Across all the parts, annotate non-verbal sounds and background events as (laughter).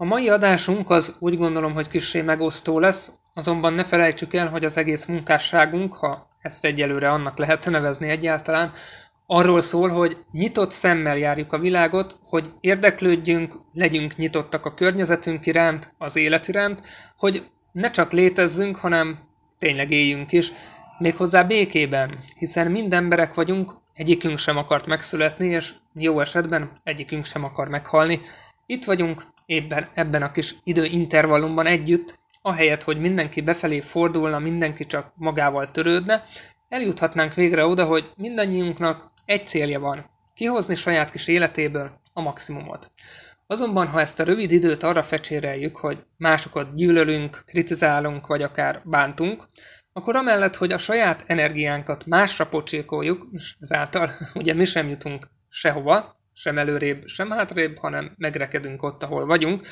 A mai adásunk az úgy gondolom, hogy kissé megosztó lesz, azonban ne felejtsük el, hogy az egész munkásságunk, ha ezt egyelőre annak lehet nevezni egyáltalán, arról szól, hogy nyitott szemmel járjuk a világot, hogy érdeklődjünk, legyünk nyitottak a környezetünk iránt, az élet iránt, hogy ne csak létezzünk, hanem tényleg éljünk is, méghozzá békében, hiszen mind emberek vagyunk, egyikünk sem akart megszületni, és jó esetben egyikünk sem akar meghalni. Itt vagyunk ebben, ebben a kis időintervallumban együtt, ahelyett, hogy mindenki befelé fordulna, mindenki csak magával törődne, eljuthatnánk végre oda, hogy mindannyiunknak egy célja van, kihozni saját kis életéből a maximumot. Azonban, ha ezt a rövid időt arra fecséreljük, hogy másokat gyűlölünk, kritizálunk, vagy akár bántunk, akkor amellett, hogy a saját energiánkat másra pocsékoljuk, és ezáltal (laughs) ugye mi sem jutunk sehova, sem előrébb, sem hátrébb, hanem megrekedünk ott, ahol vagyunk,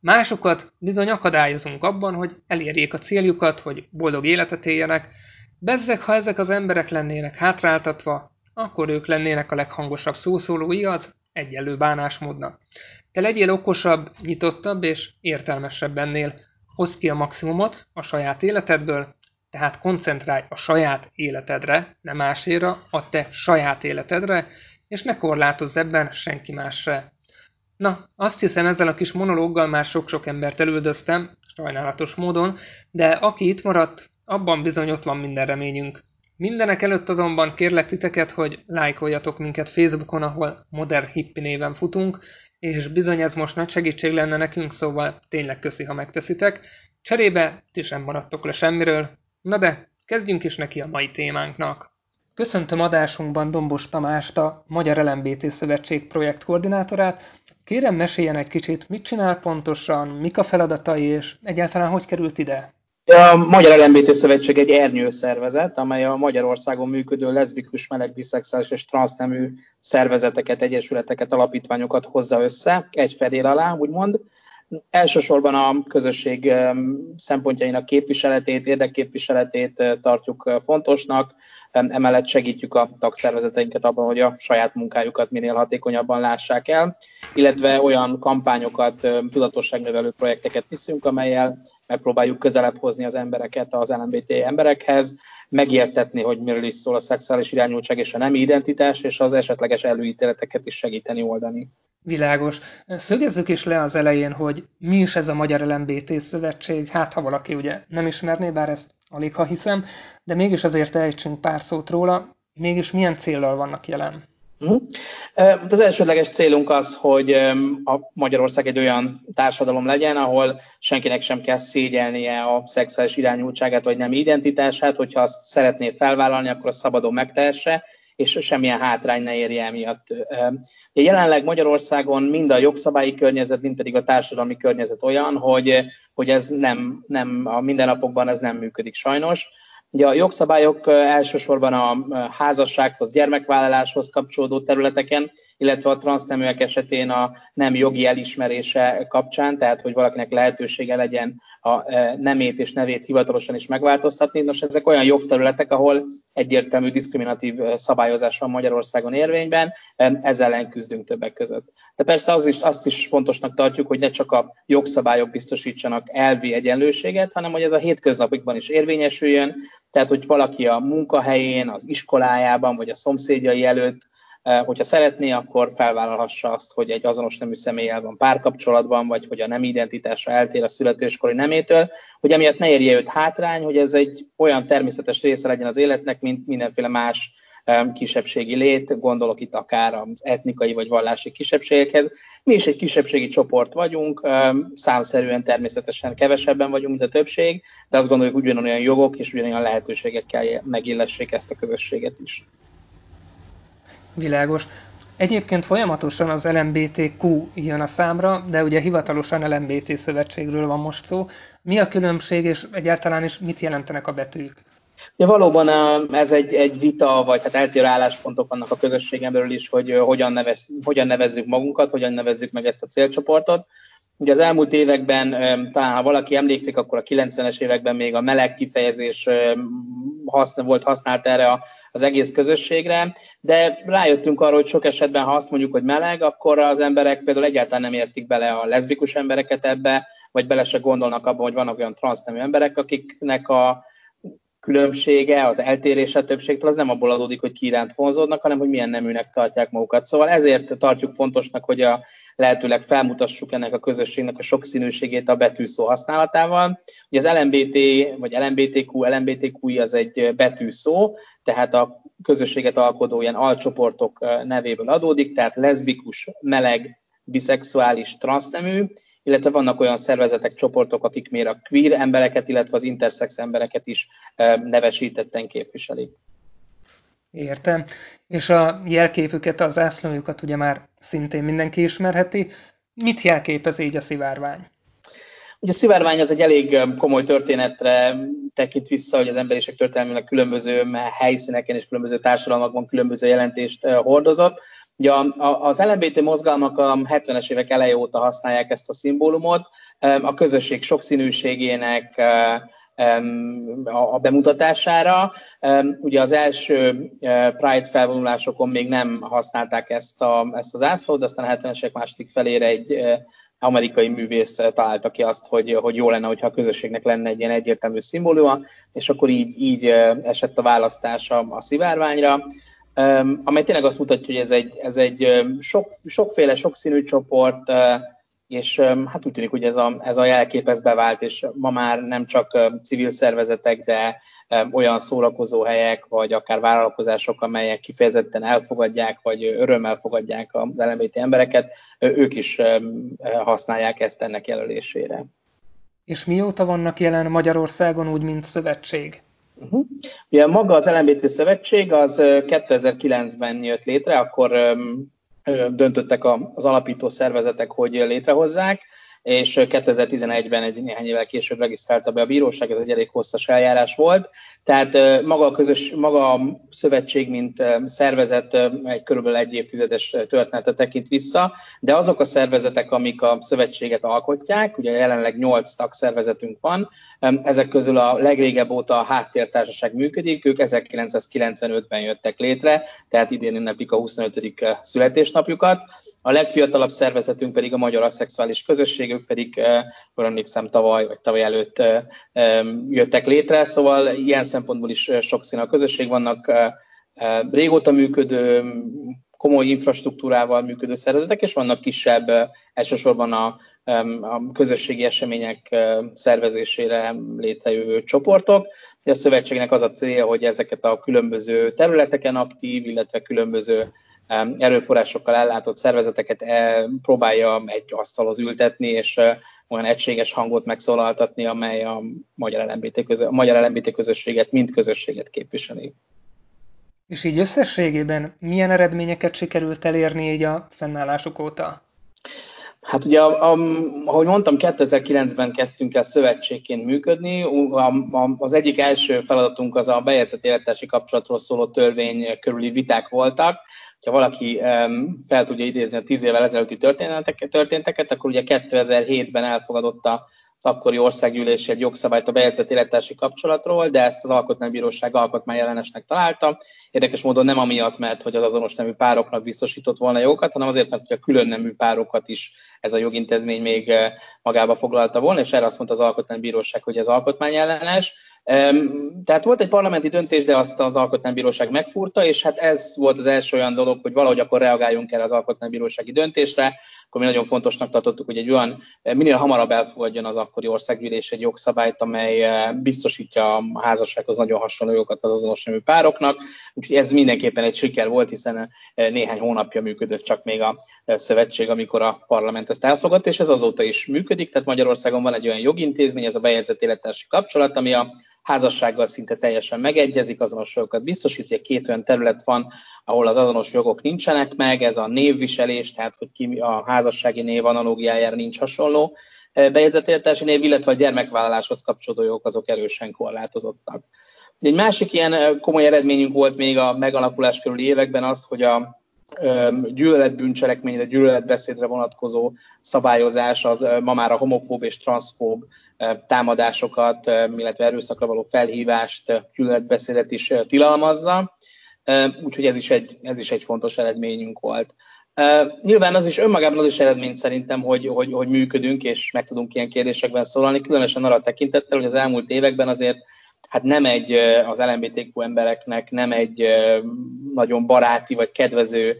másokat bizony akadályozunk abban, hogy elérjék a céljukat, hogy boldog életet éljenek, bezzeg, ha ezek az emberek lennének hátráltatva, akkor ők lennének a leghangosabb szószólói az egyenlő bánásmódnak. Te legyél okosabb, nyitottabb és értelmesebb ennél. Hozd ki a maximumot a saját életedből, tehát koncentrálj a saját életedre, nem máséra, a te saját életedre, és ne korlátozz ebben senki másra. Na, azt hiszem ezzel a kis monológgal már sok-sok embert elüldöztem, sajnálatos módon, de aki itt maradt, abban bizony ott van minden reményünk. Mindenek előtt azonban kérlek titeket, hogy lájkoljatok minket Facebookon, ahol Modern Hippi néven futunk, és bizony ez most nagy segítség lenne nekünk, szóval tényleg köszi, ha megteszitek. Cserébe ti sem maradtok le semmiről. Na de, kezdjünk is neki a mai témánknak. Köszöntöm adásunkban Dombos Tamást, a Magyar LMBT Szövetség projektkoordinátorát. Kérem, meséljen egy kicsit, mit csinál pontosan, mik a feladatai, és egyáltalán hogy került ide? A Magyar LMBT Szövetség egy ernyő szervezet, amely a Magyarországon működő leszbikus, meleg, biszexuális és transznemű szervezeteket, egyesületeket, alapítványokat hozza össze egy fedél alá, úgymond. Elsősorban a közösség szempontjainak képviseletét, érdekképviseletét tartjuk fontosnak, emellett segítjük a tagszervezeteinket abban, hogy a saját munkájukat minél hatékonyabban lássák el, illetve olyan kampányokat, tudatosságnövelő projekteket viszünk, amelyel megpróbáljuk közelebb hozni az embereket az LMBT emberekhez, megértetni, hogy miről is szól a szexuális irányultság és a nem identitás, és az esetleges előítéleteket is segíteni oldani. Világos. Szögezzük is le az elején, hogy mi is ez a Magyar LMBT Szövetség, hát ha valaki ugye nem ismerné, bár ezt alig ha hiszem, de mégis azért ejtsünk pár szót róla, mégis milyen célral vannak jelen? Uh-huh. Az elsődleges célunk az, hogy a Magyarország egy olyan társadalom legyen, ahol senkinek sem kell szégyelnie a szexuális irányultságát vagy nem identitását, hogyha azt szeretné felvállalni, akkor a szabadon megtehesse, és semmilyen hátrány ne érje emiatt. Jelenleg Magyarországon mind a jogszabályi környezet, mind pedig a társadalmi környezet olyan, hogy, hogy ez nem, nem a mindennapokban ez nem működik sajnos. Ugye a jogszabályok elsősorban a házassághoz, gyermekvállaláshoz kapcsolódó területeken, illetve a transzneműek esetén a nem jogi elismerése kapcsán, tehát hogy valakinek lehetősége legyen a nemét és nevét hivatalosan is megváltoztatni. Nos, ezek olyan jogterületek, ahol egyértelmű diszkriminatív szabályozás van Magyarországon érvényben, ezzel ellen küzdünk többek között. De persze az is, azt is fontosnak tartjuk, hogy ne csak a jogszabályok biztosítsanak elvi egyenlőséget, hanem hogy ez a hétköznapokban is érvényesüljön, tehát, hogy valaki a munkahelyén, az iskolájában, vagy a szomszédjai előtt, eh, hogyha szeretné, akkor felvállalhassa azt, hogy egy azonos nemű személlyel van párkapcsolatban, vagy hogy a nem identitása eltér a születéskori nemétől, hogy emiatt ne érje őt hátrány, hogy ez egy olyan természetes része legyen az életnek, mint mindenféle más kisebbségi lét, gondolok itt akár az etnikai vagy vallási kisebbségekhez. Mi is egy kisebbségi csoport vagyunk, számszerűen természetesen kevesebben vagyunk, mint a többség, de azt gondoljuk, hogy ugyanolyan jogok és ugyanolyan lehetőségekkel megillessék ezt a közösséget is. Világos. Egyébként folyamatosan az LMBTQ jön a számra, de ugye hivatalosan LMBT szövetségről van most szó. Mi a különbség, és egyáltalán is mit jelentenek a betűk? Ja, valóban ez egy, egy vita, vagy hát eltérő álláspontok vannak a közösségen belül is, hogy hogyan, nevez, hogyan nevezzük magunkat, hogyan nevezzük meg ezt a célcsoportot. Ugye az elmúlt években, talán ha valaki emlékszik, akkor a 90-es években még a meleg kifejezés haszna, volt használt erre az egész közösségre, de rájöttünk arra, hogy sok esetben, ha azt mondjuk, hogy meleg, akkor az emberek például egyáltalán nem értik bele a leszbikus embereket ebbe, vagy bele se gondolnak abba, hogy vannak olyan transznemű emberek, akiknek a különbsége, az eltérése a többségtől, az nem abból adódik, hogy ki iránt vonzódnak, hanem hogy milyen neműnek tartják magukat. Szóval ezért tartjuk fontosnak, hogy a lehetőleg felmutassuk ennek a közösségnek a sokszínűségét a betűszó használatával. Ugye az LMBT, vagy LMBTQ, LMBTQI az egy betűszó, tehát a közösséget alkotó ilyen alcsoportok nevéből adódik, tehát leszbikus, meleg, biszexuális, transznemű, illetve vannak olyan szervezetek, csoportok, akik még a queer embereket, illetve az intersex embereket is nevesítetten képviselik. Értem. És a jelképüket, az ászlójukat ugye már szintén mindenki ismerheti. Mit jelképez így a szivárvány? Ugye a szivárvány az egy elég komoly történetre tekint vissza, hogy az emberiség történelmének különböző helyszíneken és különböző társadalmakban különböző jelentést hordozott. Ugye az LMBT mozgalmak a 70-es évek eleje óta használják ezt a szimbólumot, a közösség sokszínűségének a bemutatására. Ugye az első Pride felvonulásokon még nem használták ezt, a, ezt az ászlót, aztán a 70-es évek második felére egy amerikai művész találta ki azt, hogy, hogy jó lenne, hogyha a közösségnek lenne egy ilyen egyértelmű szimbóluma, és akkor így, így esett a választás a, a szivárványra amely tényleg azt mutatja, hogy ez egy, ez egy sok, sokféle, sokszínű csoport, és hát úgy tűnik, hogy ez a, ez a jelkép ez bevált, és ma már nem csak civil szervezetek, de olyan szórakozóhelyek, vagy akár vállalkozások, amelyek kifejezetten elfogadják, vagy örömmel fogadják az LMBT embereket, ők is használják ezt ennek jelölésére. És mióta vannak jelen Magyarországon úgy, mint szövetség? Uh-huh. Ugye maga az LMBT szövetség az 2009-ben jött létre, akkor döntöttek az alapító szervezetek, hogy létrehozzák, és 2011-ben egy néhány évvel később regisztrálta be a bíróság, ez egy elég hosszas eljárás volt. Tehát maga a, közös, maga a szövetség, mint szervezet egy körülbelül egy évtizedes történetet tekint vissza, de azok a szervezetek, amik a szövetséget alkotják, ugye jelenleg 8 tagszervezetünk van, ezek közül a legrégebb óta a háttértársaság működik, ők 1995-ben jöttek létre, tehát idén ünneplik a 25. születésnapjukat. A legfiatalabb szervezetünk pedig a Magyar Aszexuális Közösség, ők pedig, akkor emlékszem, tavaly vagy tavaly előtt jöttek létre, szóval ilyen szempontból is sokszínű a közösség. Vannak régóta működő, komoly infrastruktúrával működő szervezetek, és vannak kisebb, elsősorban a, a közösségi események szervezésére létrejövő csoportok. A szövetségnek az a célja, hogy ezeket a különböző területeken aktív, illetve különböző erőforrásokkal ellátott szervezeteket próbálja egy asztalhoz ültetni, és olyan egységes hangot megszólaltatni, amely a magyar LMBT, közö, a magyar LMBT közösséget, mint közösséget képviseli. És így összességében milyen eredményeket sikerült elérni így a fennállásuk óta? Hát ugye, ahogy mondtam, 2009-ben kezdtünk el szövetségként működni. Az egyik első feladatunk az a bejegyzett élettársi kapcsolatról szóló törvény körüli viták voltak, ha valaki um, fel tudja idézni a tíz évvel ezelőtti történteket, akkor ugye 2007-ben elfogadott az akkori országgyűlés egy jogszabályt a bejegyzett élettársi kapcsolatról, de ezt az Alkotmánybíróság alkotmányellenesnek találta. Érdekes módon nem amiatt, mert hogy az azonos nemű pároknak biztosított volna jogokat, hanem azért, mert hogy a külön nemű párokat is ez a jogintézmény még magába foglalta volna, és erre azt mondta az Alkotmánybíróság, hogy ez alkotmányellenes tehát volt egy parlamenti döntés, de azt az alkotmánybíróság megfúrta, és hát ez volt az első olyan dolog, hogy valahogy akkor reagáljunk el az alkotmánybírósági döntésre, akkor mi nagyon fontosnak tartottuk, hogy egy olyan minél hamarabb elfogadjon az akkori országgyűlés egy jogszabályt, amely eh, biztosítja a házassághoz nagyon hasonló jogokat az azonos nemű pároknak. Úgyhogy ez mindenképpen egy siker volt, hiszen eh, néhány hónapja működött csak még a eh, szövetség, amikor a parlament ezt elfogadta, és ez azóta is működik. Tehát Magyarországon van egy olyan jogintézmény, ez a bejegyzett élettársi kapcsolat, ami a házassággal szinte teljesen megegyezik, azonos jogokat biztosít, hogy két olyan terület van, ahol az azonos jogok nincsenek meg, ez a névviselés, tehát hogy ki a házassági név analógiájára nincs hasonló bejegyzetéltási név, illetve a gyermekvállaláshoz kapcsolódó jogok azok erősen korlátozottak. Egy másik ilyen komoly eredményünk volt még a megalakulás körüli években az, hogy a gyűlöletbűncselekményre, gyűlöletbeszédre vonatkozó szabályozás az ma már a homofób és transzfób támadásokat, illetve erőszakra való felhívást, gyűlöletbeszédet is tilalmazza. Úgyhogy ez is egy, ez is egy fontos eredményünk volt. Nyilván az is önmagában az is eredmény szerintem, hogy, hogy, hogy működünk és meg tudunk ilyen kérdésekben szólalni, különösen arra tekintettel, hogy az elmúlt években azért hát nem egy az LMBTQ embereknek nem egy nagyon baráti vagy kedvező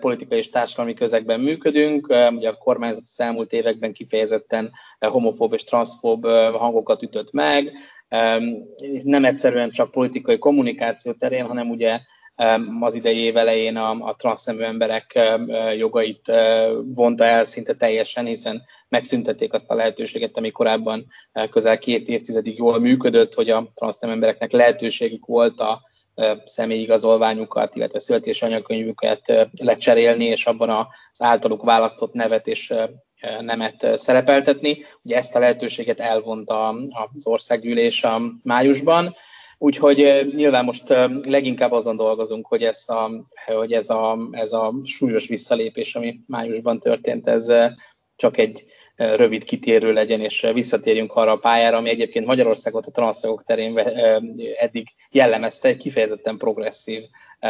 politikai és társadalmi közegben működünk. Ugye a kormányzat az elmúlt években kifejezetten homofób és transzfób hangokat ütött meg. Nem egyszerűen csak politikai kommunikáció terén, hanem ugye az idei elején a, a transznemű emberek jogait vonta el szinte teljesen, hiszen megszüntették azt a lehetőséget, ami korábban közel két évtizedig jól működött, hogy a transznemű embereknek lehetőségük volt a személyi igazolványukat, illetve születési anyakönyvüket lecserélni, és abban az általuk választott nevet és nemet szerepeltetni. Ugye ezt a lehetőséget elvonta az országgyűlés a májusban, Úgyhogy nyilván most leginkább azon dolgozunk, hogy ez a, hogy ez a, ez a súlyos visszalépés, ami májusban történt, ez csak egy rövid kitérő legyen, és visszatérjünk arra a pályára, ami egyébként Magyarországot a transzjogok terén eddig jellemezte, egy kifejezetten progresszív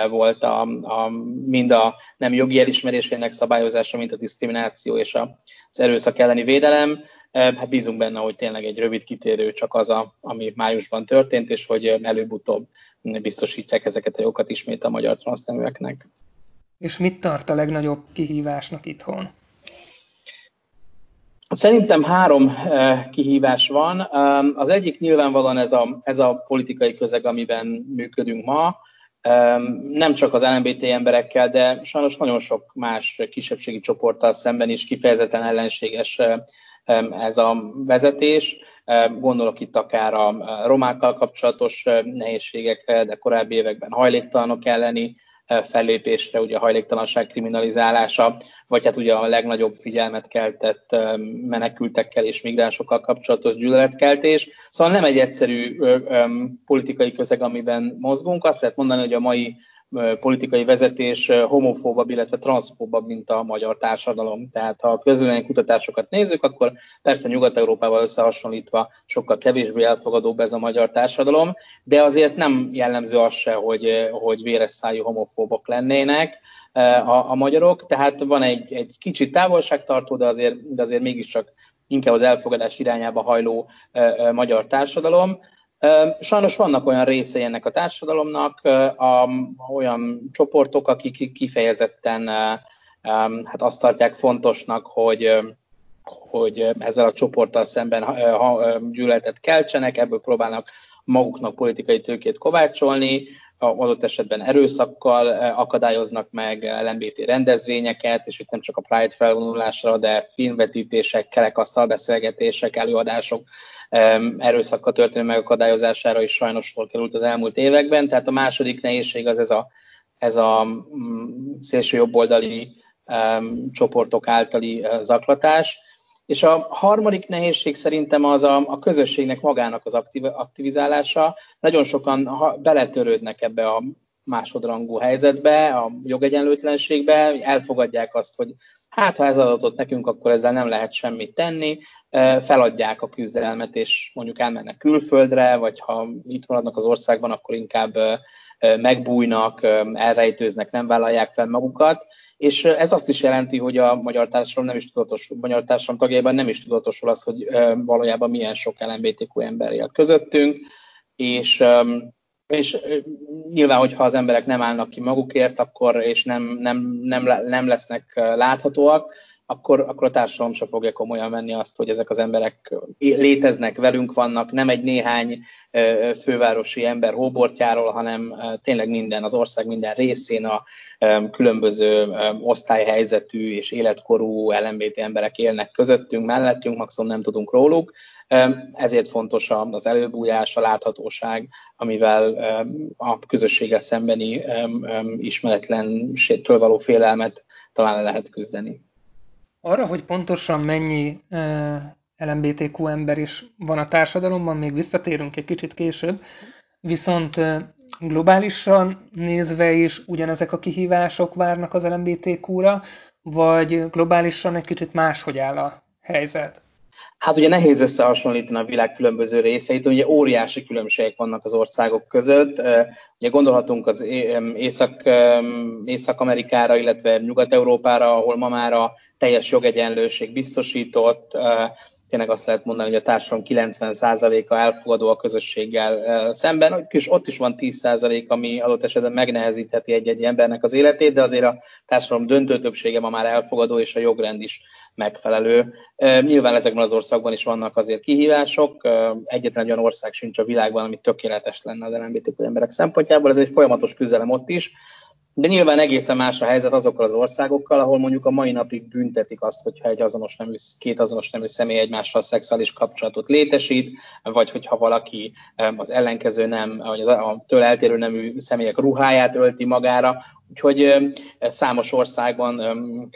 volt a, a, mind a nem jogi elismerésének szabályozása, mint a diszkrimináció és az erőszak elleni védelem. Hát bízunk benne, hogy tényleg egy rövid kitérő csak az, a, ami májusban történt, és hogy előbb-utóbb biztosítják ezeket a jogokat ismét a magyar transzneműeknek. És mit tart a legnagyobb kihívásnak itthon? Szerintem három kihívás van. Az egyik nyilvánvalóan ez a, ez a politikai közeg, amiben működünk ma. Nem csak az LMBT emberekkel, de sajnos nagyon sok más kisebbségi csoporttal szemben is kifejezetten ellenséges ez a vezetés. Gondolok itt akár a romákkal kapcsolatos nehézségekre, de korábbi években hajléktalanok elleni fellépésre, ugye a hajléktalanság kriminalizálása, vagy hát ugye a legnagyobb figyelmet keltett menekültekkel és migránsokkal kapcsolatos gyűlöletkeltés. Szóval nem egy egyszerű politikai közeg, amiben mozgunk. Azt lehet mondani, hogy a mai politikai vezetés homofóbabb, illetve transzfóbabb, mint a magyar társadalom. Tehát ha a közvélemény kutatásokat nézzük, akkor persze Nyugat-Európával összehasonlítva sokkal kevésbé elfogadóbb ez a magyar társadalom, de azért nem jellemző az se, hogy, hogy véres szájú homofóbok lennének a, a magyarok, tehát van egy, egy kicsit távolságtartó, de azért, de azért mégiscsak inkább az elfogadás irányába hajló magyar társadalom. Sajnos vannak olyan részei ennek a társadalomnak, olyan csoportok, akik kifejezetten hát azt tartják fontosnak, hogy, hogy ezzel a csoporttal szemben gyűlöletet keltsenek, ebből próbálnak maguknak politikai tőkét kovácsolni, adott esetben erőszakkal akadályoznak meg LMBT rendezvényeket, és itt nem csak a Pride felvonulásra, de filmvetítések, kerekasztalbeszélgetések, előadások erőszakkal történő megakadályozására is sajnos sor került az elmúlt években. Tehát a második nehézség az ez a, ez a mm, szélső jobboldali csoportok általi uh, zaklatás. És a harmadik nehézség szerintem az a, a közösségnek magának az aktiv, aktivizálása. Nagyon sokan beletörődnek ebbe a másodrangú helyzetbe, a jogegyenlőtlenségbe, elfogadják azt, hogy hát ha ez adatot nekünk, akkor ezzel nem lehet semmit tenni, feladják a küzdelmet, és mondjuk elmennek külföldre, vagy ha itt maradnak az országban, akkor inkább megbújnak, elrejtőznek, nem vállalják fel magukat, és ez azt is jelenti, hogy a magyar társadalom nem is tudatosul, magyar társadalom tagjaiban nem is tudatosul az, hogy valójában milyen sok LMBTQ ember él közöttünk, és és nyilván, hogyha az emberek nem állnak ki magukért, akkor és nem, nem, nem, nem lesznek láthatóak, akkor, akkor a társadalom sem fogja komolyan venni azt, hogy ezek az emberek léteznek, velünk vannak, nem egy néhány fővárosi ember hóbortjáról, hanem tényleg minden, az ország minden részén a különböző osztályhelyzetű és életkorú LMBT emberek élnek közöttünk, mellettünk, maximum nem tudunk róluk. Ezért fontos az előbújás, a láthatóság, amivel a közösséggel szembeni ismeretlenségtől való félelmet talán lehet küzdeni. Arra, hogy pontosan mennyi LMBTQ ember is van a társadalomban, még visszatérünk egy kicsit később, viszont globálisan nézve is ugyanezek a kihívások várnak az LMBTQ-ra, vagy globálisan egy kicsit máshogy áll a helyzet? Hát ugye nehéz összehasonlítani a világ különböző részeit, ugye óriási különbségek vannak az országok között. Ugye gondolhatunk az Észak, Észak-Amerikára, illetve Nyugat-Európára, ahol ma már a teljes jogegyenlőség biztosított, tényleg azt lehet mondani, hogy a társadalom 90%-a elfogadó a közösséggel szemben, és ott is van 10% ami adott esetben megnehezítheti egy-egy embernek az életét, de azért a társadalom döntő többsége ma már elfogadó, és a jogrend is megfelelő. Nyilván ezekben az országban is vannak azért kihívások, egyetlen olyan ország sincs a világban, ami tökéletes lenne az LMBTQ emberek szempontjából, ez egy folyamatos küzdelem ott is, de nyilván egészen más a helyzet azokkal az országokkal, ahol mondjuk a mai napig büntetik azt, hogyha egy azonos nemű, két azonos nemű személy egymással szexuális kapcsolatot létesít, vagy hogyha valaki az ellenkező nem, vagy az, a tőle eltérő nemű személyek ruháját ölti magára, Úgyhogy számos országban,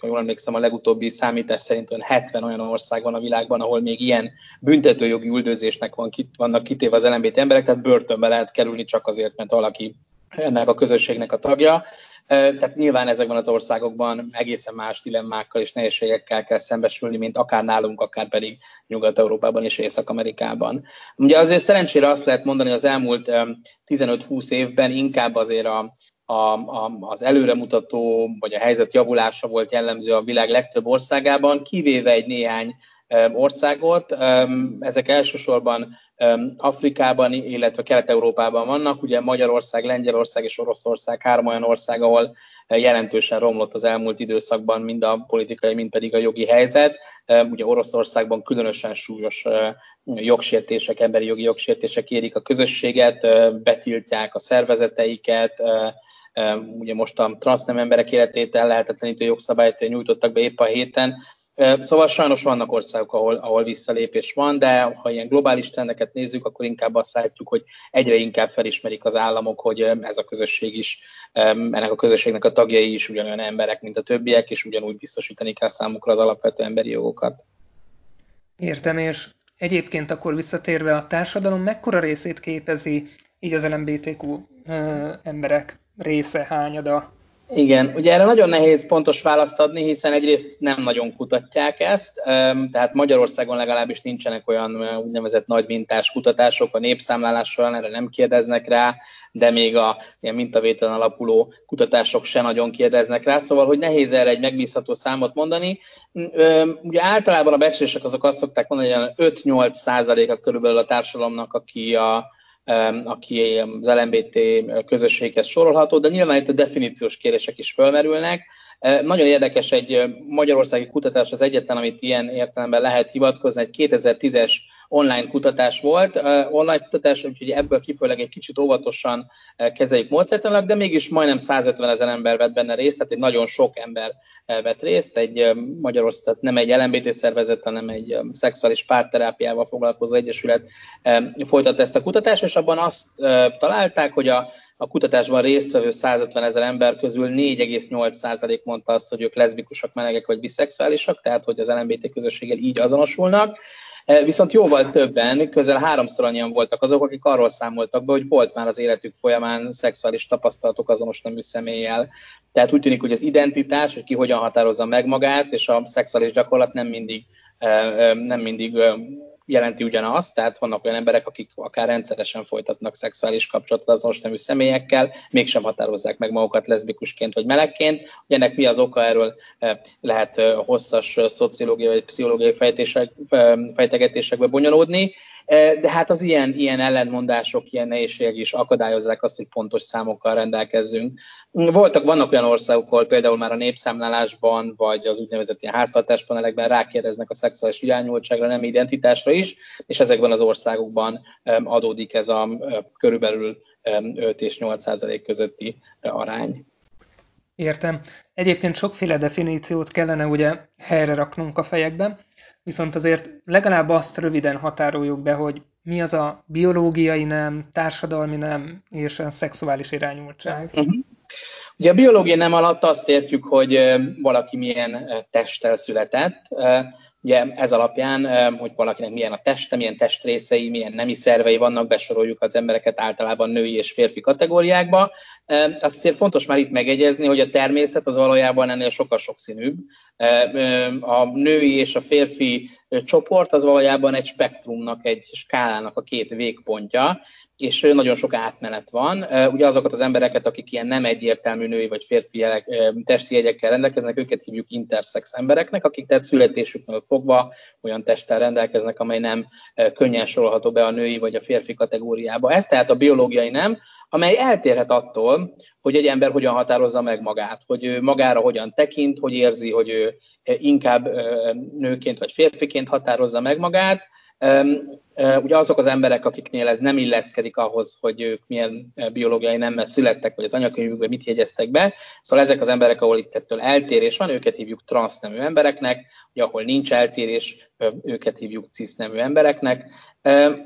ha jól emlékszem, a legutóbbi számítás szerint olyan 70 olyan ország van a világban, ahol még ilyen büntetőjogi üldözésnek van, vannak kitéve az LMBT emberek, tehát börtönbe lehet kerülni csak azért, mert valaki ennek a közösségnek a tagja. Tehát nyilván ezekben az országokban egészen más dilemmákkal és nehézségekkel kell szembesülni, mint akár nálunk, akár pedig Nyugat-Európában és Észak-Amerikában. Ugye azért szerencsére azt lehet mondani, hogy az elmúlt 15-20 évben inkább azért a, a, a, az előremutató vagy a helyzet javulása volt jellemző a világ legtöbb országában, kivéve egy néhány országot. Ezek elsősorban Afrikában, illetve Kelet-Európában vannak. Ugye Magyarország, Lengyelország és Oroszország három olyan ország, ahol jelentősen romlott az elmúlt időszakban mind a politikai, mind pedig a jogi helyzet. Ugye Oroszországban különösen súlyos jogsértések, emberi jogi jogsértések érik a közösséget, betiltják a szervezeteiket, ugye most a transznem emberek életét lehetetlenítő jogszabályt nyújtottak be épp a héten, Szóval sajnos vannak országok, ahol, ahol visszalépés van, de ha ilyen globális trendeket nézzük, akkor inkább azt látjuk, hogy egyre inkább felismerik az államok, hogy ez a közösség is, ennek a közösségnek a tagjai is ugyanolyan emberek, mint a többiek, és ugyanúgy biztosítani kell számukra az alapvető emberi jogokat. Értem, és egyébként akkor visszatérve a társadalom mekkora részét képezi így az LMBTQ emberek része, hányada igen, ugye erre nagyon nehéz pontos választ adni, hiszen egyrészt nem nagyon kutatják ezt, tehát Magyarországon legalábbis nincsenek olyan úgynevezett nagy mintás kutatások, a népszámlálás során erre nem kérdeznek rá, de még a ilyen mintavételen alapuló kutatások se nagyon kérdeznek rá, szóval hogy nehéz erre egy megbízható számot mondani. Ugye általában a becslések azok azt szokták mondani, hogy 5-8 százaléka körülbelül a társadalomnak, aki a, aki az LMBT közösséghez sorolható, de nyilván itt a definíciós kérések is felmerülnek. Nagyon érdekes egy magyarországi kutatás az egyetlen, amit ilyen értelemben lehet hivatkozni, egy 2010-es online kutatás volt. Online kutatás, úgyhogy ebből kifolyólag egy kicsit óvatosan kezeljük módszertanilag, de mégis majdnem 150 ezer ember vett benne részt, tehát egy nagyon sok ember vett részt. Egy Magyarország, nem egy LMBT szervezet, hanem egy szexuális párterápiával foglalkozó egyesület folytatta ezt a kutatást, és abban azt találták, hogy a a kutatásban résztvevő 150 ezer ember közül 4,8% mondta azt, hogy ők leszbikusak, melegek vagy biszexuálisak, tehát hogy az LMBT közösséggel így azonosulnak. E, viszont jóval többen, közel háromszor annyian voltak azok, akik arról számoltak be, hogy volt már az életük folyamán szexuális tapasztalatok azonos nemű személlyel. Tehát úgy tűnik, hogy az identitás, hogy ki hogyan határozza meg magát, és a szexuális gyakorlat nem mindig, e, e, nem mindig jelenti ugyanazt, tehát vannak olyan emberek, akik akár rendszeresen folytatnak szexuális kapcsolatot azonos nemű személyekkel, mégsem határozzák meg magukat leszbikusként vagy melegként. Hogy ennek mi az oka, erről eh, lehet eh, hosszas szociológiai vagy pszichológiai eh, fejtegetésekbe bonyolódni. De hát az ilyen, ilyen ellentmondások, ilyen nehézségek is akadályozzák azt, hogy pontos számokkal rendelkezzünk. Voltak, vannak olyan országok, ahol például már a népszámlálásban, vagy az úgynevezett ilyen háztartáspanelekben rákérdeznek a szexuális irányultságra, nem identitásra is, és ezekben az országokban adódik ez a körülbelül 5 és 8 százalék közötti arány. Értem. Egyébként sokféle definíciót kellene ugye helyre raknunk a fejekben, viszont azért legalább azt röviden határoljuk be, hogy mi az a biológiai nem, társadalmi nem és a szexuális irányultság. Uh-huh. Ugye a biológiai nem alatt azt értjük, hogy valaki milyen testtel született. Ugye ez alapján, hogy valakinek milyen a teste, milyen testrészei, milyen nemi szervei vannak, besoroljuk az embereket általában női és férfi kategóriákba. Azt azért fontos már itt megegyezni, hogy a természet az valójában ennél sokkal sokszínűbb. A női és a férfi csoport az valójában egy spektrumnak, egy skálának a két végpontja, és nagyon sok átmenet van. Ugye azokat az embereket, akik ilyen nem egyértelmű női vagy férfi jelek, testi jegyekkel rendelkeznek, őket hívjuk intersex embereknek, akik tehát születésüknél fogva olyan testtel rendelkeznek, amely nem könnyen sorolható be a női vagy a férfi kategóriába. Ez tehát a biológiai nem, amely eltérhet attól, hogy egy ember hogyan határozza meg magát, hogy ő magára hogyan tekint, hogy érzi, hogy ő inkább nőként vagy férfiként határozza meg magát, Ugye azok az emberek, akiknél ez nem illeszkedik ahhoz, hogy ők milyen biológiai nemmel születtek, vagy az anyakönyvükben mit jegyeztek be. Szóval ezek az emberek, ahol itt ettől eltérés van, őket hívjuk transznemű embereknek, ugye ahol nincs eltérés, őket hívjuk cisznemű embereknek.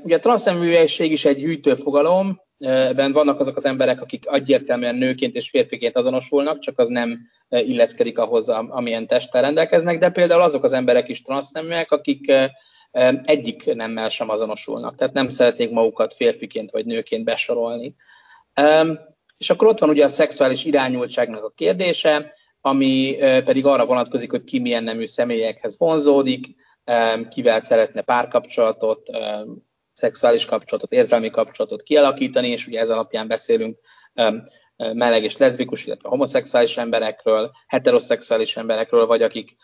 Ugye a transzneműség is egy gyűjtő fogalom, ebben vannak azok az emberek, akik egyértelműen nőként és férfiként azonosulnak, csak az nem illeszkedik ahhoz, amilyen testtel rendelkeznek, de például azok az emberek is transzneműek, akik egyik nemmel sem azonosulnak, tehát nem szeretnék magukat férfiként vagy nőként besorolni. És akkor ott van ugye a szexuális irányultságnak a kérdése, ami pedig arra vonatkozik, hogy ki milyen nemű személyekhez vonzódik, kivel szeretne párkapcsolatot, szexuális kapcsolatot, érzelmi kapcsolatot kialakítani, és ugye ez alapján beszélünk meleg és leszbikus, illetve homoszexuális emberekről, heteroszexuális emberekről, vagy akik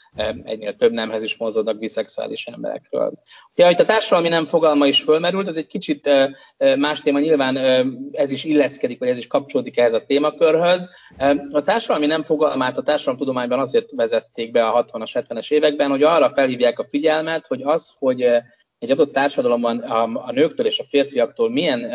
egynél több nemhez is mozódnak, biszexuális emberekről. Ja, itt a társadalmi nem fogalma is fölmerült, ez egy kicsit más téma, nyilván ez is illeszkedik, vagy ez is kapcsolódik ehhez a témakörhöz. A társadalmi nem fogalmát a társadalomtudományban azért vezették be a 60-as, 70-es években, hogy arra felhívják a figyelmet, hogy az, hogy egy adott társadalomban a, a nőktől és a férfiaktól milyen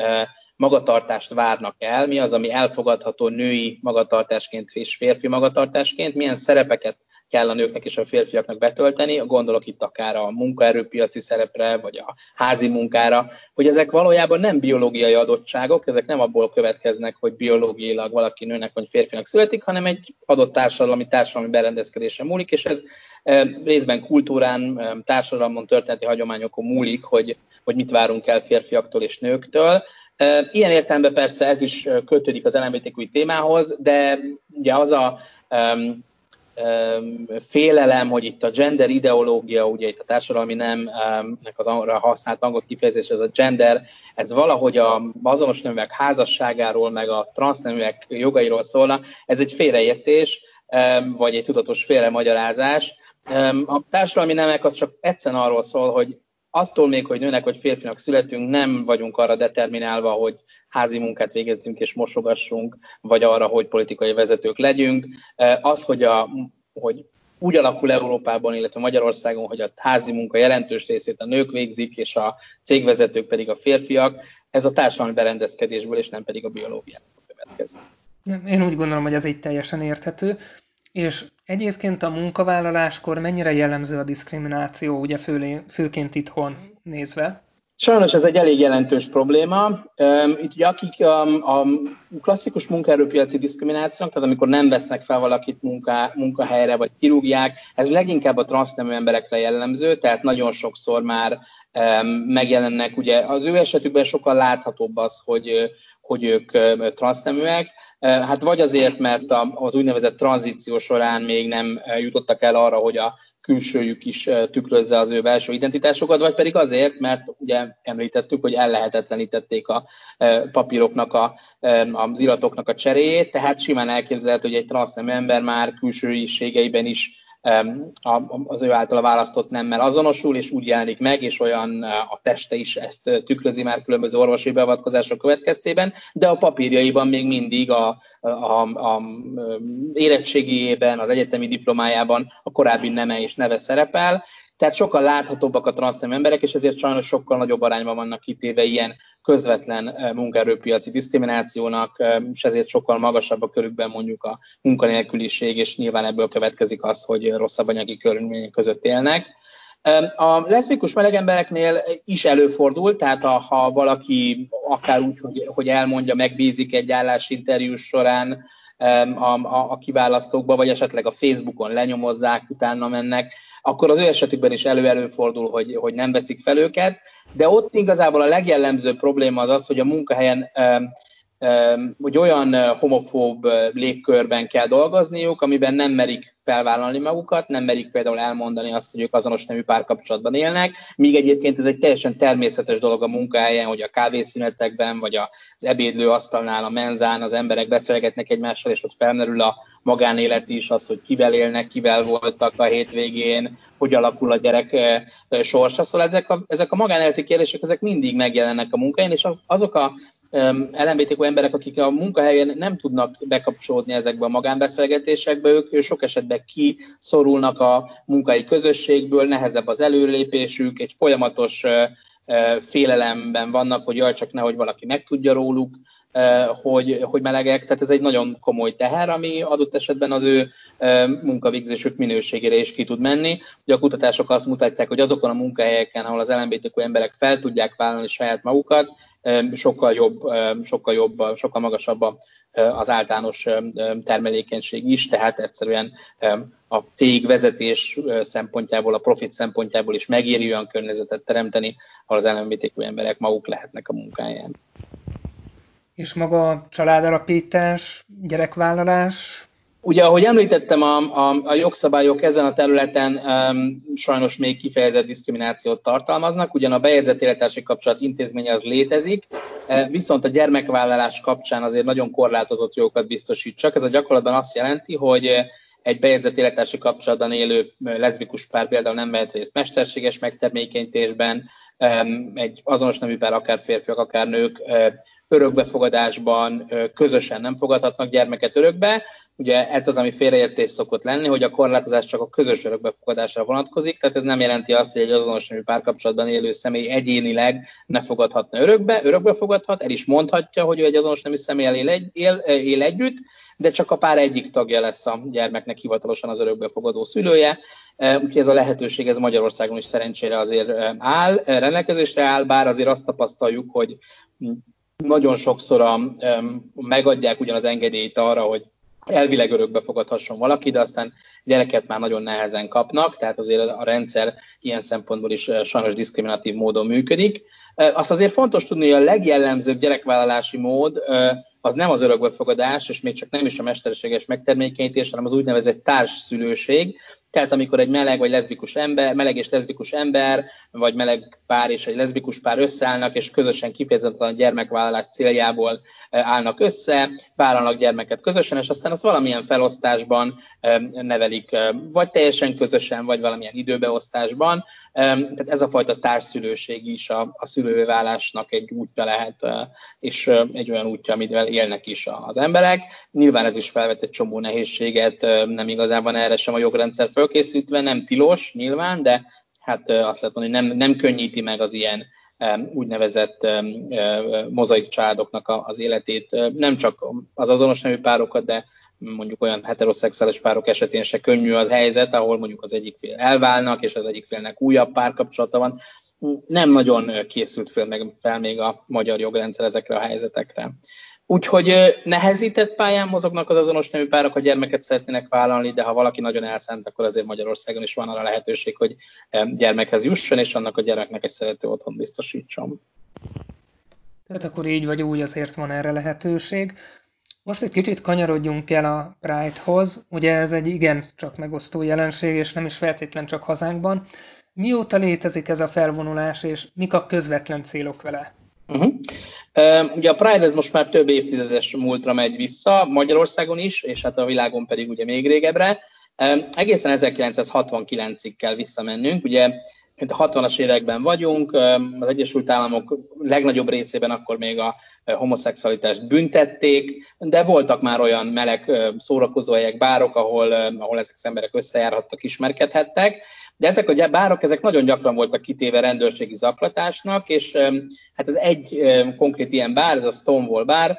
magatartást várnak el, mi az, ami elfogadható női magatartásként és férfi magatartásként, milyen szerepeket kell a nőknek és a férfiaknak betölteni, gondolok itt akár a munkaerőpiaci szerepre, vagy a házi munkára, hogy ezek valójában nem biológiai adottságok, ezek nem abból következnek, hogy biológiailag valaki nőnek vagy férfinak születik, hanem egy adott társadalmi, társadalmi berendezkedése múlik, és ez eh, részben kultúrán, eh, társadalmon, történeti hagyományokon múlik, hogy, hogy mit várunk el férfiaktól és nőktől. Ilyen értelemben persze ez is kötődik az LMBTQ témához, de ugye az a um, um, félelem, hogy itt a gender ideológia, ugye itt a társadalmi nemnek az arra használt angol kifejezés, ez a gender, ez valahogy a azonos neműek házasságáról, meg a transzneműek jogairól szólna, ez egy félreértés, um, vagy egy tudatos félremagyarázás. A társadalmi nemek az csak egyszerűen arról szól, hogy attól még, hogy nőnek vagy férfinak születünk, nem vagyunk arra determinálva, hogy házi munkát végezzünk és mosogassunk, vagy arra, hogy politikai vezetők legyünk. Az, hogy, a, hogy úgy alakul Európában, illetve Magyarországon, hogy a házi munka jelentős részét a nők végzik, és a cégvezetők pedig a férfiak, ez a társadalmi berendezkedésből, és nem pedig a biológiából következik. Én úgy gondolom, hogy ez így teljesen érthető. És egyébként a munkavállaláskor mennyire jellemző a diszkrimináció, ugye főlé, főként itthon nézve? Sajnos ez egy elég jelentős probléma. Itt ugye akik a, a klasszikus munkaerőpiaci diszkriminációk, tehát amikor nem vesznek fel valakit munká, munkahelyre, vagy kirúgják, ez leginkább a transznemű emberekre jellemző, tehát nagyon sokszor már megjelennek, ugye az ő esetükben sokkal láthatóbb az, hogy, hogy ők transzneműek, Hát vagy azért, mert az úgynevezett tranzíció során még nem jutottak el arra, hogy a külsőjük is tükrözze az ő belső identitásokat, vagy pedig azért, mert ugye említettük, hogy ellehetetlenítették a papíroknak, a, az iratoknak a cseréjét, tehát simán elképzelhető, hogy egy transznemű ember már külsőiségeiben is az ő által választott nemmel azonosul, és úgy jelenik meg, és olyan a teste is ezt tükrözi már különböző orvosi beavatkozások következtében, de a papírjaiban még mindig a, a, a, a érettségében, az egyetemi diplomájában a korábbi neme és neve szerepel, tehát sokkal láthatóbbak a transznem emberek, és ezért sajnos sokkal nagyobb arányban vannak kitéve ilyen közvetlen munkaerőpiaci diszkriminációnak, és ezért sokkal magasabb a körükben mondjuk a munkanélküliség, és nyilván ebből következik az, hogy rosszabb anyagi körülmények között élnek. A leszbikus melegembereknél is előfordul, tehát ha valaki akár úgy, hogy, hogy elmondja, megbízik egy állásinterjú során a, a, a kiválasztókba, vagy esetleg a Facebookon lenyomozzák, utána mennek, akkor az ő esetükben is elő-előfordul, hogy, hogy nem veszik fel őket, de ott igazából a legjellemzőbb probléma az az, hogy a munkahelyen hogy olyan homofób légkörben kell dolgozniuk, amiben nem merik felvállalni magukat, nem merik például elmondani azt, hogy ők azonos nemű párkapcsolatban élnek, míg egyébként ez egy teljesen természetes dolog a munkahelyen, hogy a kávészünetekben, vagy az ebédlő asztalnál, a menzán az emberek beszélgetnek egymással, és ott felmerül a magánélet is, az, hogy kivel élnek, kivel voltak a hétvégén, hogy alakul a gyerek sorsa. Szóval ezek a, ezek a magánéleti kérdések, ezek mindig megjelennek a munkahelyen, és azok a LMBTQ emberek, akik a munkahelyen nem tudnak bekapcsolódni ezekbe a magánbeszélgetésekbe, ők sok esetben kiszorulnak a munkai közösségből, nehezebb az előlépésük, egy folyamatos félelemben vannak, hogy jaj, csak nehogy valaki megtudja róluk, hogy, hogy melegek, tehát ez egy nagyon komoly teher, ami adott esetben az ő munkavégzésük minőségére is ki tud menni. Ugye a kutatások azt mutatják, hogy azokon a munkahelyeken, ahol az LMBTQ emberek fel tudják vállalni saját magukat, sokkal jobb, sokkal jobb, sokkal magasabb az általános termelékenység is, tehát egyszerűen a cég vezetés szempontjából, a profit szempontjából is megéri olyan környezetet teremteni, ahol az LMBTQ emberek maguk lehetnek a munkáján. És maga a családalapítás, gyerekvállalás? Ugye, ahogy említettem, a, a, a jogszabályok ezen a területen um, sajnos még kifejezett diszkriminációt tartalmaznak, ugyan a bejegyzett élettársi kapcsolat intézménye az létezik, e, viszont a gyermekvállalás kapcsán azért nagyon korlátozott jogokat biztosít csak. Ez a gyakorlatban azt jelenti, hogy egy bejegyzett élettársi kapcsolatban élő leszbikus pár például nem vehet részt mesterséges megtermékenyítésben, egy azonos nemű pár, akár férfiak, akár nők örökbefogadásban közösen nem fogadhatnak gyermeket örökbe. Ugye ez az, ami félreértés szokott lenni, hogy a korlátozás csak a közös örökbefogadásra vonatkozik, tehát ez nem jelenti azt, hogy egy azonos nemű párkapcsolatban élő személy egyénileg ne fogadhatna örökbe, fogadhat, el is mondhatja, hogy ő egy azonos nemű személyel él, él, él együtt, de csak a pár egyik tagja lesz a gyermeknek hivatalosan az örökbefogadó szülője. Úgyhogy ez a lehetőség ez Magyarországon is szerencsére azért áll, rendelkezésre áll, bár azért azt tapasztaljuk, hogy nagyon sokszor a, megadják ugyan az engedélyt arra, hogy elvileg örökbe fogadhasson valaki, de aztán gyereket már nagyon nehezen kapnak, tehát azért a rendszer ilyen szempontból is sajnos diszkriminatív módon működik. Azt azért fontos tudni, hogy a legjellemzőbb gyerekvállalási mód az nem az örökbefogadás, és még csak nem is a mesterséges megtermékenyítés, hanem az úgynevezett társszülőség. Tehát amikor egy meleg vagy leszbikus ember, meleg és leszbikus ember, vagy meleg pár és egy leszbikus pár összeállnak, és közösen kifejezetten a gyermekvállalás céljából állnak össze, vállalnak gyermeket közösen, és aztán azt valamilyen felosztásban nevelik, vagy teljesen közösen, vagy valamilyen időbeosztásban. Tehát ez a fajta társszülőség is a, a szülőválásnak egy útja lehet, és egy olyan útja, amivel élnek is az emberek. Nyilván ez is felvet egy csomó nehézséget, nem igazán van erre sem a jogrendszer fölkészítve, nem tilos nyilván, de hát azt lehet mondani, hogy nem, nem könnyíti meg az ilyen úgynevezett mozaik családoknak az életét, nem csak az azonos nemű párokat, de mondjuk olyan heteroszexuális párok esetén se könnyű az helyzet, ahol mondjuk az egyik fél elválnak, és az egyik félnek újabb párkapcsolata van. Nem nagyon készült fel, meg, fel még a magyar jogrendszer ezekre a helyzetekre. Úgyhogy nehezített pályán mozognak az azonos nemű párok, a gyermeket szeretnének vállalni, de ha valaki nagyon elszánt, akkor azért Magyarországon is van arra lehetőség, hogy gyermekhez jusson, és annak a gyermeknek egy szerető otthon biztosítson. Tehát akkor így vagy úgy azért van erre lehetőség. Most egy kicsit kanyarodjunk el a Pride-hoz. Ugye ez egy igen csak megosztó jelenség, és nem is feltétlen csak hazánkban. Mióta létezik ez a felvonulás, és mik a közvetlen célok vele? Uh-huh. Ugye a Pride ez most már több évtizedes múltra megy vissza, Magyarországon is, és hát a világon pedig ugye még régebbre. Egészen 1969-ig kell visszamennünk, ugye a 60-as években vagyunk, az Egyesült Államok legnagyobb részében akkor még a homoszexualitást büntették, de voltak már olyan meleg szórakozóhelyek, bárok, ahol, ahol ezek az emberek összejárhattak, ismerkedhettek, de ezek a bárok, ezek nagyon gyakran voltak kitéve rendőrségi zaklatásnak, és hát ez egy konkrét ilyen bár, ez a Stonewall bár,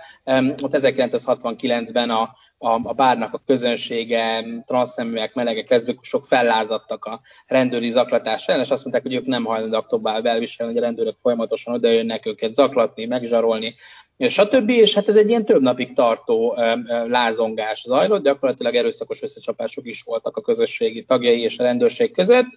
ott 1969-ben a a, bárnak a közönsége, transzneműek, melegek, leszbikusok fellázadtak a rendőri zaklatás ellen, és azt mondták, hogy ők nem hajlandóak tovább elviselni, hogy a rendőrök folyamatosan oda jönnek őket zaklatni, megzsarolni, stb. És hát ez egy ilyen több napig tartó lázongás zajlott, gyakorlatilag erőszakos összecsapások is voltak a közösségi tagjai és a rendőrség között.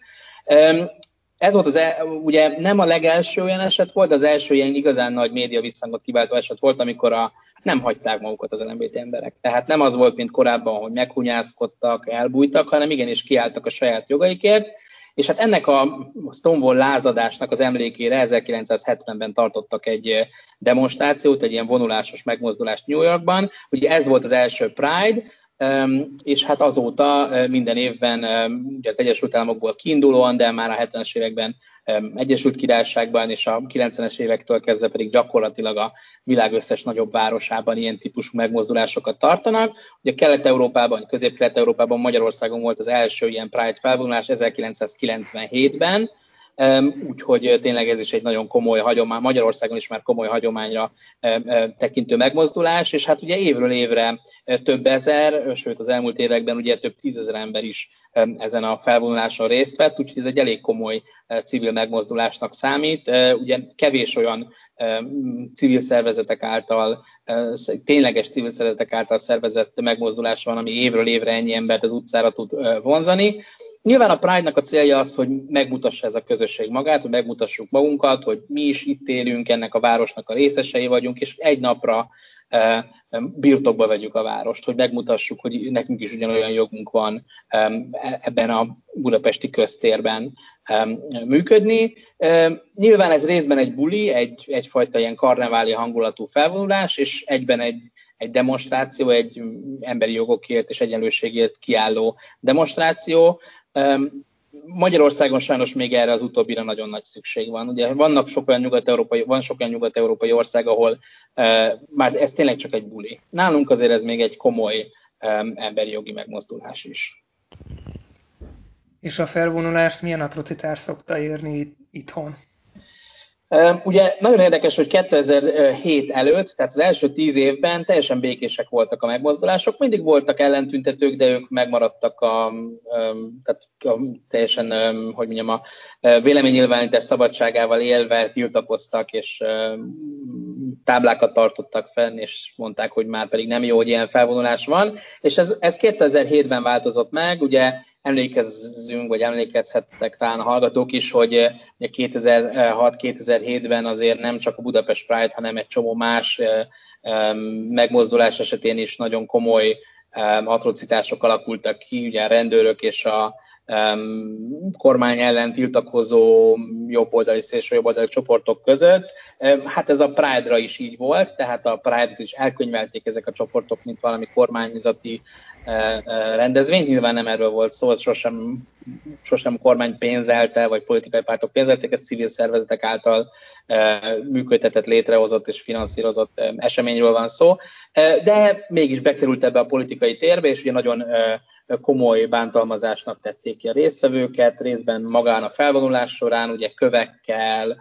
Ez volt az, e, ugye nem a legelső olyan eset volt, az első ilyen igazán nagy média visszhangot kiváltó eset volt, amikor a, nem hagyták magukat az LMBT emberek. Tehát nem az volt, mint korábban, hogy meghunyászkodtak, elbújtak, hanem igenis kiálltak a saját jogaikért, és hát ennek a Stonewall lázadásnak az emlékére 1970-ben tartottak egy demonstrációt, egy ilyen vonulásos megmozdulást New Yorkban. Ugye ez volt az első Pride, és hát azóta minden évben ugye az Egyesült Államokból kiindulóan, de már a 70-es években Egyesült Királyságban és a 90-es évektől kezdve pedig gyakorlatilag a világ összes nagyobb városában ilyen típusú megmozdulásokat tartanak. Ugye Kelet-Európában, Közép-Kelet-Európában Magyarországon volt az első ilyen Pride felvonulás 1997-ben, úgyhogy tényleg ez is egy nagyon komoly hagyomány, Magyarországon is már komoly hagyományra tekintő megmozdulás, és hát ugye évről évre több ezer, sőt az elmúlt években ugye több tízezer ember is ezen a felvonuláson részt vett, úgyhogy ez egy elég komoly civil megmozdulásnak számít. Ugye kevés olyan civil szervezetek által, tényleges civil szervezetek által szervezett megmozdulás van, ami évről évre ennyi embert az utcára tud vonzani. Nyilván a Pride-nak a célja az, hogy megmutassa ez a közösség magát, hogy megmutassuk magunkat, hogy mi is itt élünk, ennek a városnak a részesei vagyunk, és egy napra e, birtokba vegyük a várost, hogy megmutassuk, hogy nekünk is ugyanolyan jogunk van e, ebben a budapesti köztérben e, működni. Nyilván ez részben egy buli, egy, egyfajta ilyen karneváli hangulatú felvonulás, és egyben egy, egy demonstráció, egy emberi jogokért és egyenlőségért kiálló demonstráció. Magyarországon sajnos még erre az utóbbira nagyon nagy szükség van. Ugye vannak sok olyan nyugat-európai, van sok olyan nyugat-európai ország, ahol uh, már ez tényleg csak egy buli. Nálunk azért ez még egy komoly emberi jogi megmozdulás is. És a felvonulást milyen atrocitás szokta érni itthon? Ugye nagyon érdekes, hogy 2007 előtt, tehát az első tíz évben teljesen békések voltak a megmozdulások. Mindig voltak ellentüntetők, de ők megmaradtak a, tehát a teljesen, hogy mondjam, a véleménynyilvánítás szabadságával élve tiltakoztak, és táblákat tartottak fenn, és mondták, hogy már pedig nem jó, hogy ilyen felvonulás van. És ez, ez 2007-ben változott meg, ugye emlékezzünk, vagy emlékezhettek talán a hallgatók is, hogy 2006-2007-ben azért nem csak a Budapest Pride, hanem egy csomó más megmozdulás esetén is nagyon komoly atrocitások alakultak ki, ugye a rendőrök és a kormány ellen tiltakozó jobboldali, szélső jobboldali csoportok között. Hát ez a Pride-ra is így volt, tehát a Pride-ot is elkönyvelték ezek a csoportok, mint valami kormányzati rendezvény. Nyilván nem erről volt szó, ez sosem, sosem kormány pénzelte, vagy politikai pártok pénzelték, ez civil szervezetek által működtetett, létrehozott és finanszírozott eseményről van szó. De mégis bekerült ebbe a politikai térbe, és ugye nagyon komoly bántalmazásnak tették ki a résztvevőket, részben magán a felvonulás során, ugye kövekkel,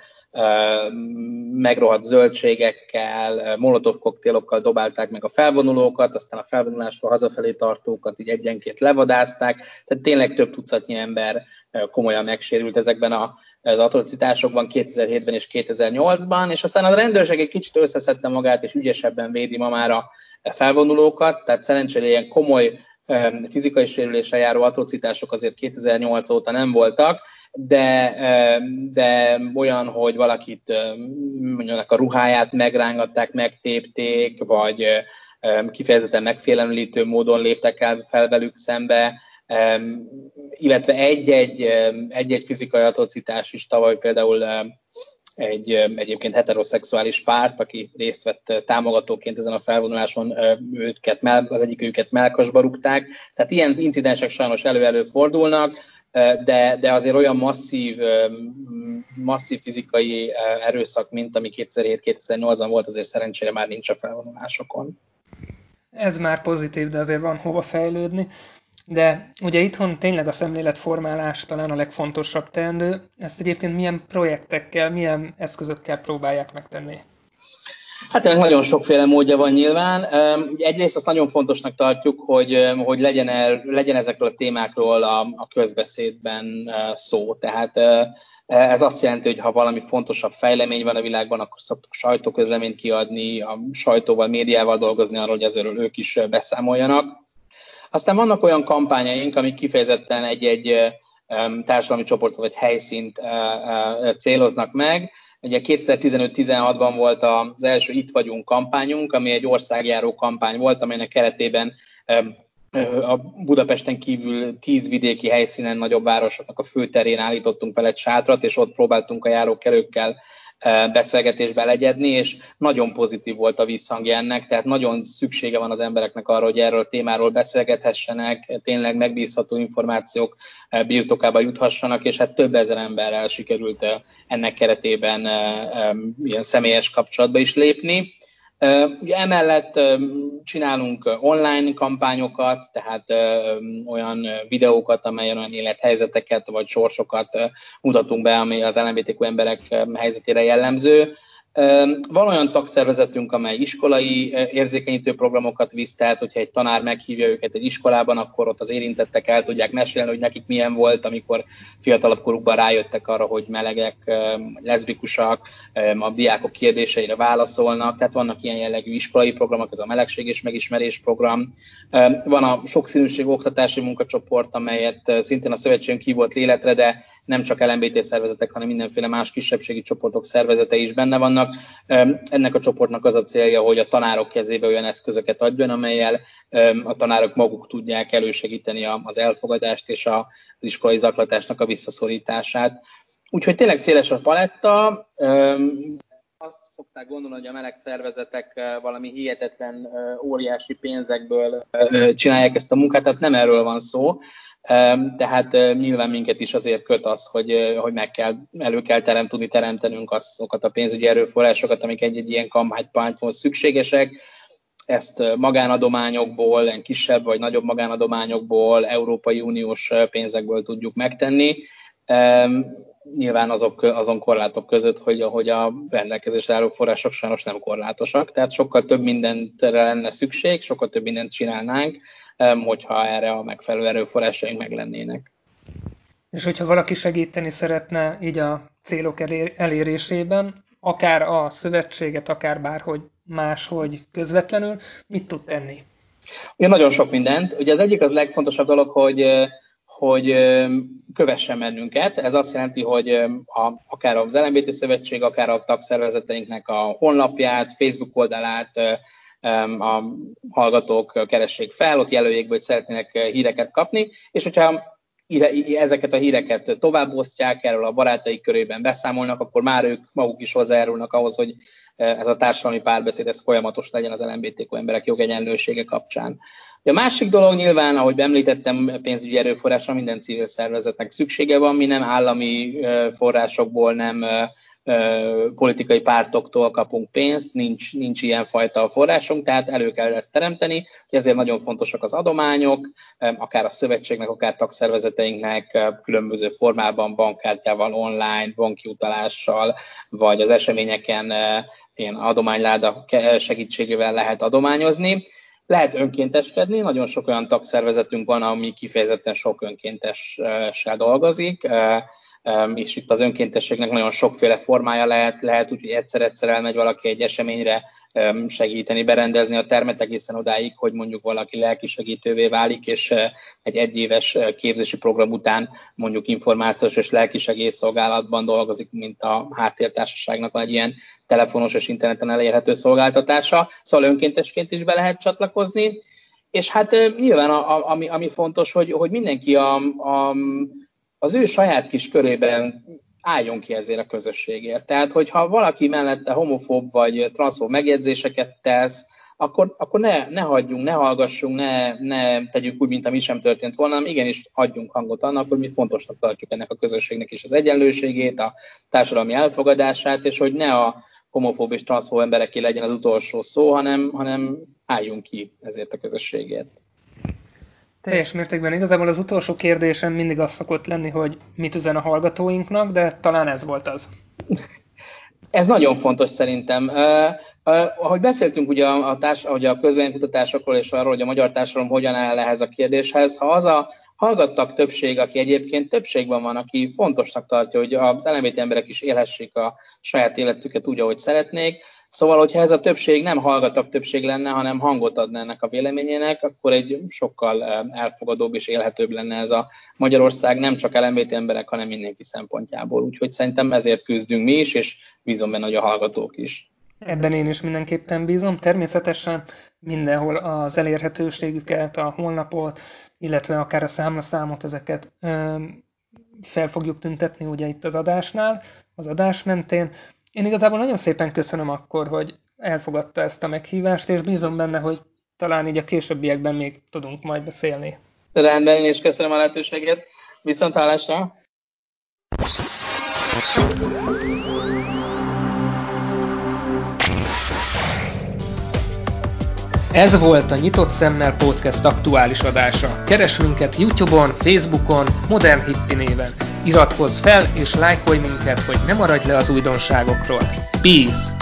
megrohadt zöldségekkel, molotov koktélokkal dobálták meg a felvonulókat, aztán a felvonulásról hazafelé tartókat így egyenként levadázták, tehát tényleg több tucatnyi ember komolyan megsérült ezekben az atrocitásokban 2007-ben és 2008-ban, és aztán a rendőrség egy kicsit összeszedte magát, és ügyesebben védi ma már a felvonulókat, tehát szerencsére ilyen komoly fizikai sérüléssel járó atrocitások azért 2008 óta nem voltak, de, de olyan, hogy valakit mondjuk a ruháját megrángatták, megtépték, vagy kifejezetten megfélemlítő módon léptek el fel velük szembe, illetve egy-egy, egy-egy fizikai atrocitás is tavaly például egy egyébként heteroszexuális párt, aki részt vett támogatóként ezen a felvonuláson, őket, az egyik őket melkasba rúgták. Tehát ilyen incidensek sajnos elő-elő fordulnak, de, de azért olyan masszív, masszív fizikai erőszak, mint ami 2007-2008-ban volt, azért szerencsére már nincs a felvonulásokon. Ez már pozitív, de azért van hova fejlődni. De ugye itthon tényleg a szemléletformálás talán a legfontosabb teendő. Ezt egyébként milyen projektekkel, milyen eszközökkel próbálják megtenni? Hát ennek nagyon sokféle módja van nyilván. Egyrészt azt nagyon fontosnak tartjuk, hogy, hogy legyen, el, legyen ezekről a témákról a, a közbeszédben szó. Tehát ez azt jelenti, hogy ha valami fontosabb fejlemény van a világban, akkor szoktuk sajtóközleményt kiadni, a sajtóval, médiával dolgozni arról, hogy ezzel ők is beszámoljanak. Aztán vannak olyan kampányaink, amik kifejezetten egy-egy társadalmi csoportot vagy helyszínt céloznak meg. Ugye 2015-16-ban volt az első Itt vagyunk kampányunk, ami egy országjáró kampány volt, amelynek keretében a Budapesten kívül tíz vidéki helyszínen nagyobb városoknak a főterén állítottunk vele egy sátrat, és ott próbáltunk a járókelőkkel beszélgetésbe legyedni, és nagyon pozitív volt a visszhangja ennek, tehát nagyon szüksége van az embereknek arra, hogy erről a témáról beszélgethessenek, tényleg megbízható információk birtokába juthassanak, és hát több ezer emberrel sikerült ennek keretében ilyen személyes kapcsolatba is lépni. Ugye emellett csinálunk online kampányokat, tehát olyan videókat, amelyen olyan élethelyzeteket vagy sorsokat mutatunk be, ami az LMBTQ emberek helyzetére jellemző. Van olyan tagszervezetünk, amely iskolai érzékenyítő programokat visz, tehát hogyha egy tanár meghívja őket egy iskolában, akkor ott az érintettek el tudják mesélni, hogy nekik milyen volt, amikor fiatalabb korukban rájöttek arra, hogy melegek, leszbikusak, a diákok kérdéseire válaszolnak, tehát vannak ilyen jellegű iskolai programok, ez a melegség és megismerés program. Van a sokszínűség oktatási munkacsoport, amelyet szintén a szövetségünk ki volt léletre, de nem csak LMBT szervezetek, hanem mindenféle más kisebbségi csoportok szervezete is benne vannak. Ennek a csoportnak az a célja, hogy a tanárok kezébe olyan eszközöket adjon, amelyel a tanárok maguk tudják elősegíteni az elfogadást és az iskolai zaklatásnak a visszaszorítását. Úgyhogy tényleg széles a paletta. Azt szokták gondolni, hogy a meleg szervezetek valami hihetetlen óriási pénzekből csinálják ezt a munkát, tehát nem erről van szó tehát nyilván minket is azért köt az, hogy, hogy meg kell, elő kell terem, tudni teremtenünk azokat a pénzügyi erőforrásokat, amik egy-egy ilyen kampánypánthoz szükségesek. Ezt magánadományokból, kisebb vagy nagyobb magánadományokból, Európai Uniós pénzekből tudjuk megtenni. Nyilván azok, azon korlátok között, hogy, hogy a rendelkezésre álló források sajnos nem korlátosak, tehát sokkal több mindentre lenne szükség, sokkal több mindent csinálnánk, hogyha erre a megfelelő erőforrásaink meg lennének. És hogyha valaki segíteni szeretne így a célok elérésében, akár a szövetséget, akár bárhogy máshogy közvetlenül, mit tud tenni? Ugye nagyon sok mindent. Ugye az egyik az legfontosabb dolog, hogy hogy kövessen bennünket. Ez azt jelenti, hogy a, akár az LMBT Szövetség, akár a tagszervezeteinknek a honlapját, Facebook oldalát, a hallgatók keressék fel, ott jelöljék hogy szeretnének híreket kapni, és hogyha ezeket a híreket továbbosztják, erről a barátaik körében beszámolnak, akkor már ők maguk is hozzájárulnak ahhoz, hogy ez a társadalmi párbeszéd ez folyamatos legyen az LMBTQ emberek jogegyenlősége kapcsán. A másik dolog nyilván, ahogy említettem, pénzügyi erőforrásra minden civil szervezetnek szüksége van, mi nem állami forrásokból, nem politikai pártoktól kapunk pénzt, nincs, nincs ilyen fajta forrásunk, tehát elő kell ezt teremteni, ezért nagyon fontosak az adományok, akár a szövetségnek, akár tagszervezeteinknek különböző formában, bankkártyával, online, banki utalással, vagy az eseményeken ilyen adományláda segítségével lehet adományozni. Lehet önkénteskedni, nagyon sok olyan tagszervezetünk van, ami kifejezetten sok önkéntessel dolgozik, és itt az önkéntességnek nagyon sokféle formája lehet, lehet úgy, hogy egyszer-egyszer elmegy valaki egy eseményre segíteni, berendezni a termet egészen odáig, hogy mondjuk valaki lelki segítővé válik, és egy egyéves képzési program után mondjuk információs és lelki segélyszolgálatban dolgozik, mint a háttértársaságnak van egy ilyen telefonos és interneten elérhető szolgáltatása, szóval önkéntesként is be lehet csatlakozni, és hát nyilván a, a, ami, ami fontos, hogy, hogy mindenki a, a az ő saját kis körében álljon ki ezért a közösségért. Tehát, hogyha valaki mellette homofób vagy transzfób megjegyzéseket tesz, akkor, akkor ne, ne hagyjunk, ne hallgassunk, ne, ne tegyük úgy, mint ami sem történt volna, hanem igenis adjunk hangot annak, hogy mi fontosnak tartjuk ennek a közösségnek is az egyenlőségét, a társadalmi elfogadását, és hogy ne a homofób és transzfób embereké legyen az utolsó szó, hanem, hanem álljunk ki ezért a közösségért. Teljes mértékben. Igazából az utolsó kérdésem mindig az szokott lenni, hogy mit üzen a hallgatóinknak, de talán ez volt az. (laughs) Ez nagyon fontos szerintem. Uh, ahogy beszéltünk ugye a, társ, ugye a közvénykutatásokról és arról, hogy a magyar társadalom hogyan áll ehhez a kérdéshez, ha az a hallgattak többség, aki egyébként többségben van, aki fontosnak tartja, hogy az LMBT emberek is élhessék a saját életüket úgy, ahogy szeretnék, Szóval, hogyha ez a többség nem hallgatók többség lenne, hanem hangot adna ennek a véleményének, akkor egy sokkal elfogadóbb és élhetőbb lenne ez a Magyarország nem csak LMBT emberek, hanem mindenki szempontjából. Úgyhogy szerintem ezért küzdünk mi is, és bízom benne, hogy a hallgatók is. Ebben én is mindenképpen bízom. Természetesen mindenhol az elérhetőségüket, a honlapot, illetve akár a számlaszámot, ezeket ö, fel fogjuk tüntetni ugye itt az adásnál, az adás mentén. Én igazából nagyon szépen köszönöm akkor, hogy elfogadta ezt a meghívást, és bízom benne, hogy talán így a későbbiekben még tudunk majd beszélni. Rendben, én is köszönöm a lehetőséget. Viszont hallásra! Ez volt a Nyitott Szemmel Podcast aktuális adása. Keres minket Youtube-on, Facebookon, Modern Hippi néven. Iratkozz fel és lájkolj minket, hogy ne maradj le az újdonságokról. Peace!